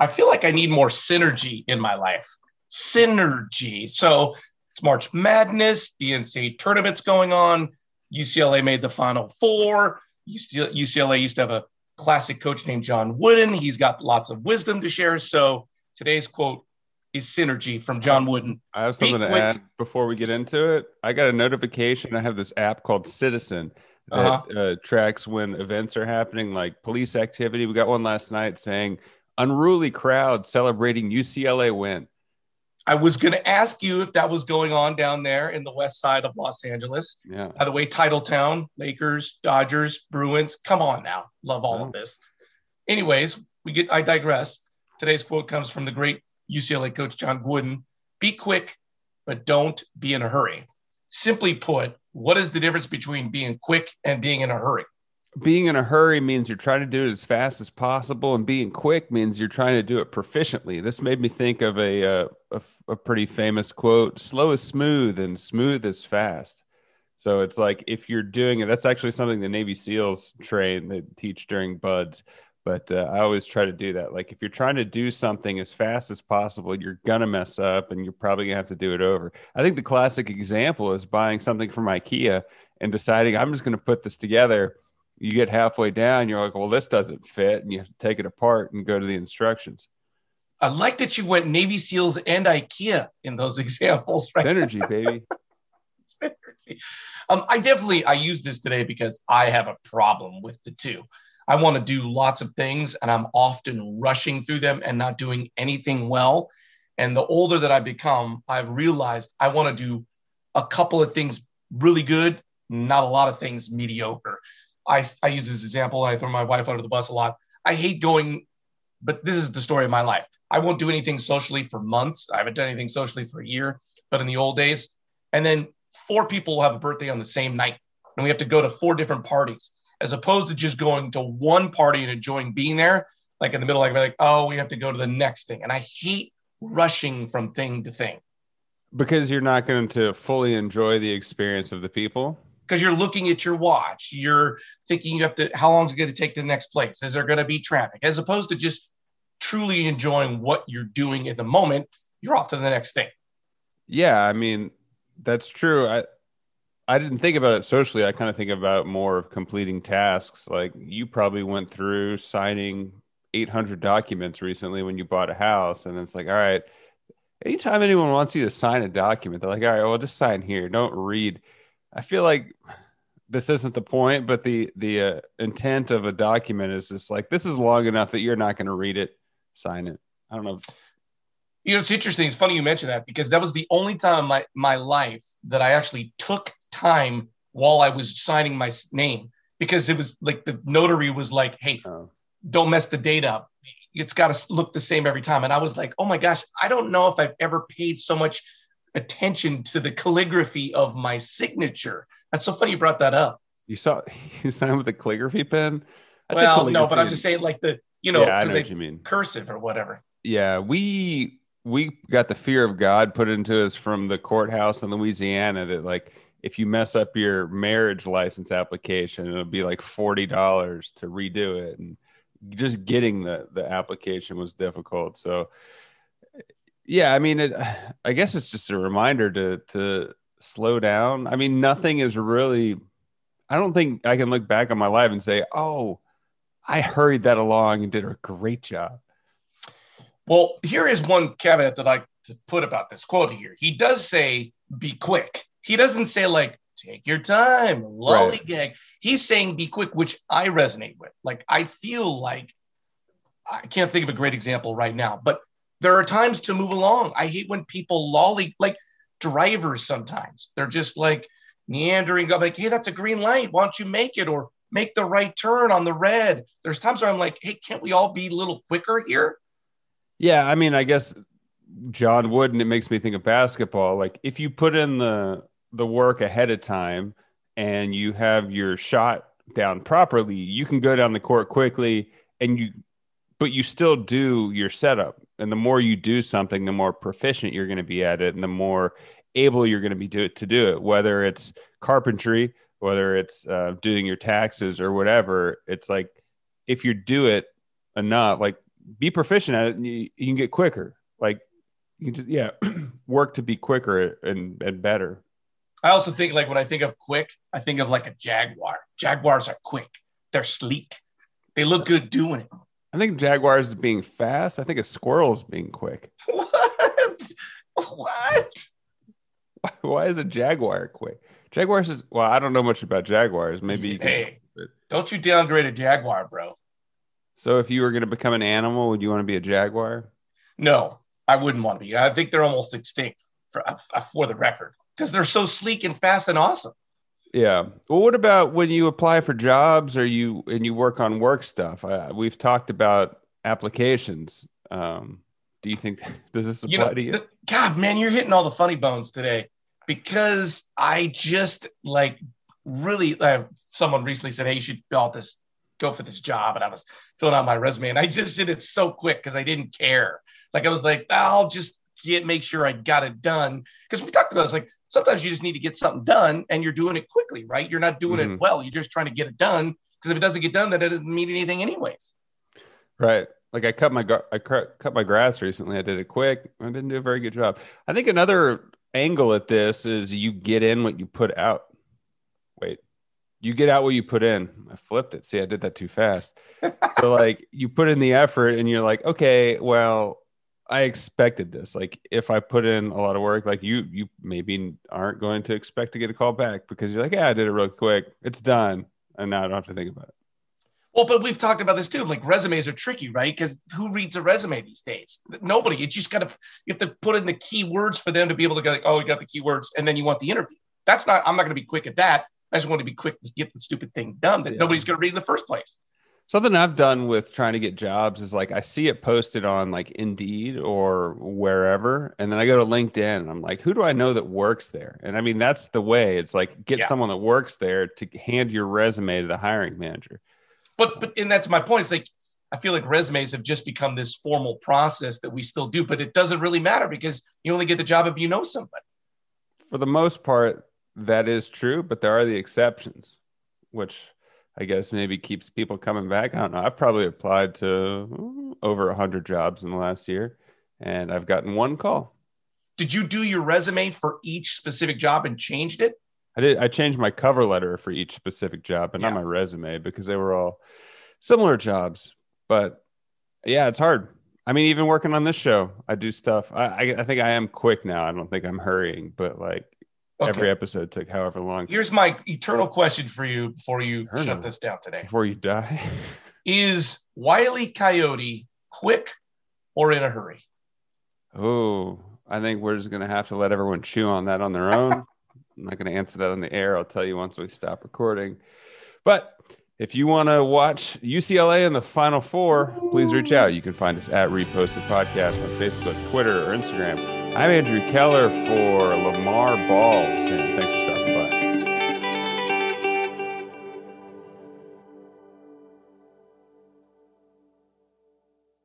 I feel like I need more synergy in my life. Synergy. So it's March Madness, the NCAA tournament's going on. UCLA made the Final Four. UCLA used to have a classic coach named John Wooden. He's got lots of wisdom to share. So today's quote is synergy from John Wooden. I have something to add before we get into it. I got a notification. I have this app called Citizen that uh-huh. uh, tracks when events are happening, like police activity. We got one last night saying unruly crowd celebrating UCLA win. I was going to ask you if that was going on down there in the west side of Los Angeles. Yeah. By the way, Titletown, Lakers, Dodgers, Bruins. Come on now. Love all of this. Anyways, we get I digress. Today's quote comes from the great UCLA coach John Wooden. Be quick, but don't be in a hurry. Simply put, what is the difference between being quick and being in a hurry? Being in a hurry means you're trying to do it as fast as possible, and being quick means you're trying to do it proficiently. This made me think of a, uh, a, a pretty famous quote: "Slow is smooth, and smooth is fast." So it's like if you're doing it, that's actually something the Navy SEALs train, they teach during BUD/S. But uh, I always try to do that. Like if you're trying to do something as fast as possible, you're gonna mess up, and you're probably gonna have to do it over. I think the classic example is buying something from IKEA and deciding I'm just gonna put this together you get halfway down, you're like, well, this doesn't fit, and you have to take it apart and go to the instructions. I like that you went Navy SEALs and IKEA in those examples. Right? Synergy, baby. Synergy. Um, I definitely I use this today because I have a problem with the two. I want to do lots of things, and I'm often rushing through them and not doing anything well. And the older that I become, I've realized I want to do a couple of things really good, not a lot of things mediocre. I, I use this example. I throw my wife under the bus a lot. I hate going, but this is the story of my life. I won't do anything socially for months. I haven't done anything socially for a year, but in the old days, and then four people will have a birthday on the same night, and we have to go to four different parties, as opposed to just going to one party and enjoying being there. Like in the middle, like like, oh, we have to go to the next thing, and I hate rushing from thing to thing because you're not going to fully enjoy the experience of the people because you're looking at your watch. You're thinking you have to, how long is it going to take to the next place? Is there going to be traffic? As opposed to just truly enjoying what you're doing in the moment, you're off to the next thing. Yeah. I mean, that's true. I, I didn't think about it socially. I kind of think about more of completing tasks. Like you probably went through signing 800 documents recently when you bought a house. And it's like, all right, anytime anyone wants you to sign a document, they're like, all right, well, just sign here. Don't read I feel like this isn't the point, but the the uh, intent of a document is just like this is long enough that you're not going to read it, sign it. I don't know. You know, it's interesting. It's funny you mention that because that was the only time in my my life that I actually took time while I was signing my name because it was like the notary was like, "Hey, oh. don't mess the date up. It's got to look the same every time." And I was like, "Oh my gosh, I don't know if I've ever paid so much." Attention to the calligraphy of my signature. That's so funny you brought that up. You saw you signed with a calligraphy pen. well, no, but I'm just saying like the you know, yeah, I know what you mean. cursive or whatever. Yeah, we we got the fear of God put into us from the courthouse in Louisiana that like if you mess up your marriage license application, it'll be like forty dollars to redo it, and just getting the the application was difficult. So yeah, I mean, it, I guess it's just a reminder to to slow down. I mean, nothing is really. I don't think I can look back on my life and say, "Oh, I hurried that along and did a great job." Well, here is one caveat that I like to put about this quote here. He does say, "Be quick." He doesn't say like, "Take your time, lollygag." Right. He's saying, "Be quick," which I resonate with. Like, I feel like I can't think of a great example right now, but there are times to move along. I hate when people lolly like drivers sometimes. They're just like meandering up, like, hey, that's a green light. Why don't you make it? Or make the right turn on the red. There's times where I'm like, hey, can't we all be a little quicker here? Yeah, I mean, I guess John Wooden, it makes me think of basketball. Like if you put in the the work ahead of time and you have your shot down properly, you can go down the court quickly and you but you still do your setup. And the more you do something, the more proficient you're going to be at it and the more able you're going to be do it to do it, whether it's carpentry, whether it's uh, doing your taxes or whatever. It's like if you do it enough, like be proficient at it, you, you can get quicker. Like you just, yeah, work to be quicker and, and better. I also think like when I think of quick, I think of like a jaguar. Jaguars are quick. They're sleek. They look good doing it. I think Jaguars is being fast. I think a squirrel is being quick. What? What? Why, why is a Jaguar quick? Jaguars is well, I don't know much about Jaguars. Maybe can. Hey, don't you downgrade a jaguar, bro. So if you were going to become an animal, would you want to be a Jaguar? No, I wouldn't want to be. I think they're almost extinct for, uh, for the record because they're so sleek and fast and awesome. Yeah. Well, what about when you apply for jobs or you and you work on work stuff? Uh, we've talked about applications. Um, do you think does this apply You know, to you? the- God, man, you're hitting all the funny bones today because I just like really. Uh, someone recently said, "Hey, you should fill out this, go for this job," and I was filling out my resume, and I just did it so quick because I didn't care. Like I was like, I'll just get make sure I got it done because we talked about it's Like sometimes you just need to get something done, and you're doing it quickly, right? You're not doing Mhm. it well. You're just trying to get it done because if it doesn't get done, then it doesn't mean anything anyways. Right. Like I cut my gar- I cut, cut my grass recently. I did it quick. I didn't do a very good job. I think another angle at this is you get in what you put out. Wait. You get out what you put in. I flipped it. See, I did that too fast. so like you put in the effort and you're like, "Okay, well, I expected this. Like if I put in a lot of work, like you you maybe aren't going to expect to get a call back because you're like, "Yeah, I did it real quick. It's done." And now I don't have to think about it. Well, but we've talked about this too. Like resumes are tricky, right? Because who reads a resume these days? Nobody. You just got to you have to put in the keywords for them to be able to go like, oh, you got the keywords, and then you want the interview. That's not. I'm not going to be quick at that. I just want to be quick to get the stupid thing done that Yeah. nobody's going to read in the first place. Something I've done with trying to get jobs is like I see it posted on like Indeed or wherever, and then I go to LinkedIn and I'm like, who do I know that works there? And I mean, that's the way. It's like get Yeah. someone that works there to hand your resume to the hiring manager. But but and that's my point. It's like I feel like resumes have just become this formal process that we still do, but it doesn't really matter because you only get the job if you know somebody. For the most part, that is true, but there are the exceptions, which I guess maybe keeps people coming back. I don't know. I've probably applied to over a hundred jobs in the last year, and I've gotten one call. Did you do your resume for each specific job and changed it? I did. I changed my cover letter for each specific job, but not my resume because they were all similar jobs. But yeah, it's hard. I mean, even working on this show, I do stuff. I, I, I think I am quick now. I don't think I'm hurrying, but like every episode took however long Here's my eternal question for you before you Eternal. shut this down today. before you die. Is Wiley Coyote quick or in a hurry? oh, I think we're just gonna have to let everyone chew on that on their own. I'm not gonna answer that on the air. I'll tell you once we stop recording. But if you want to watch UCLA in the Final Four, please reach out. You can find us at Reposted Podcast on Facebook, Twitter, or Instagram. I'm Andrew Keller for Lamar Ball saying thanks for stopping by.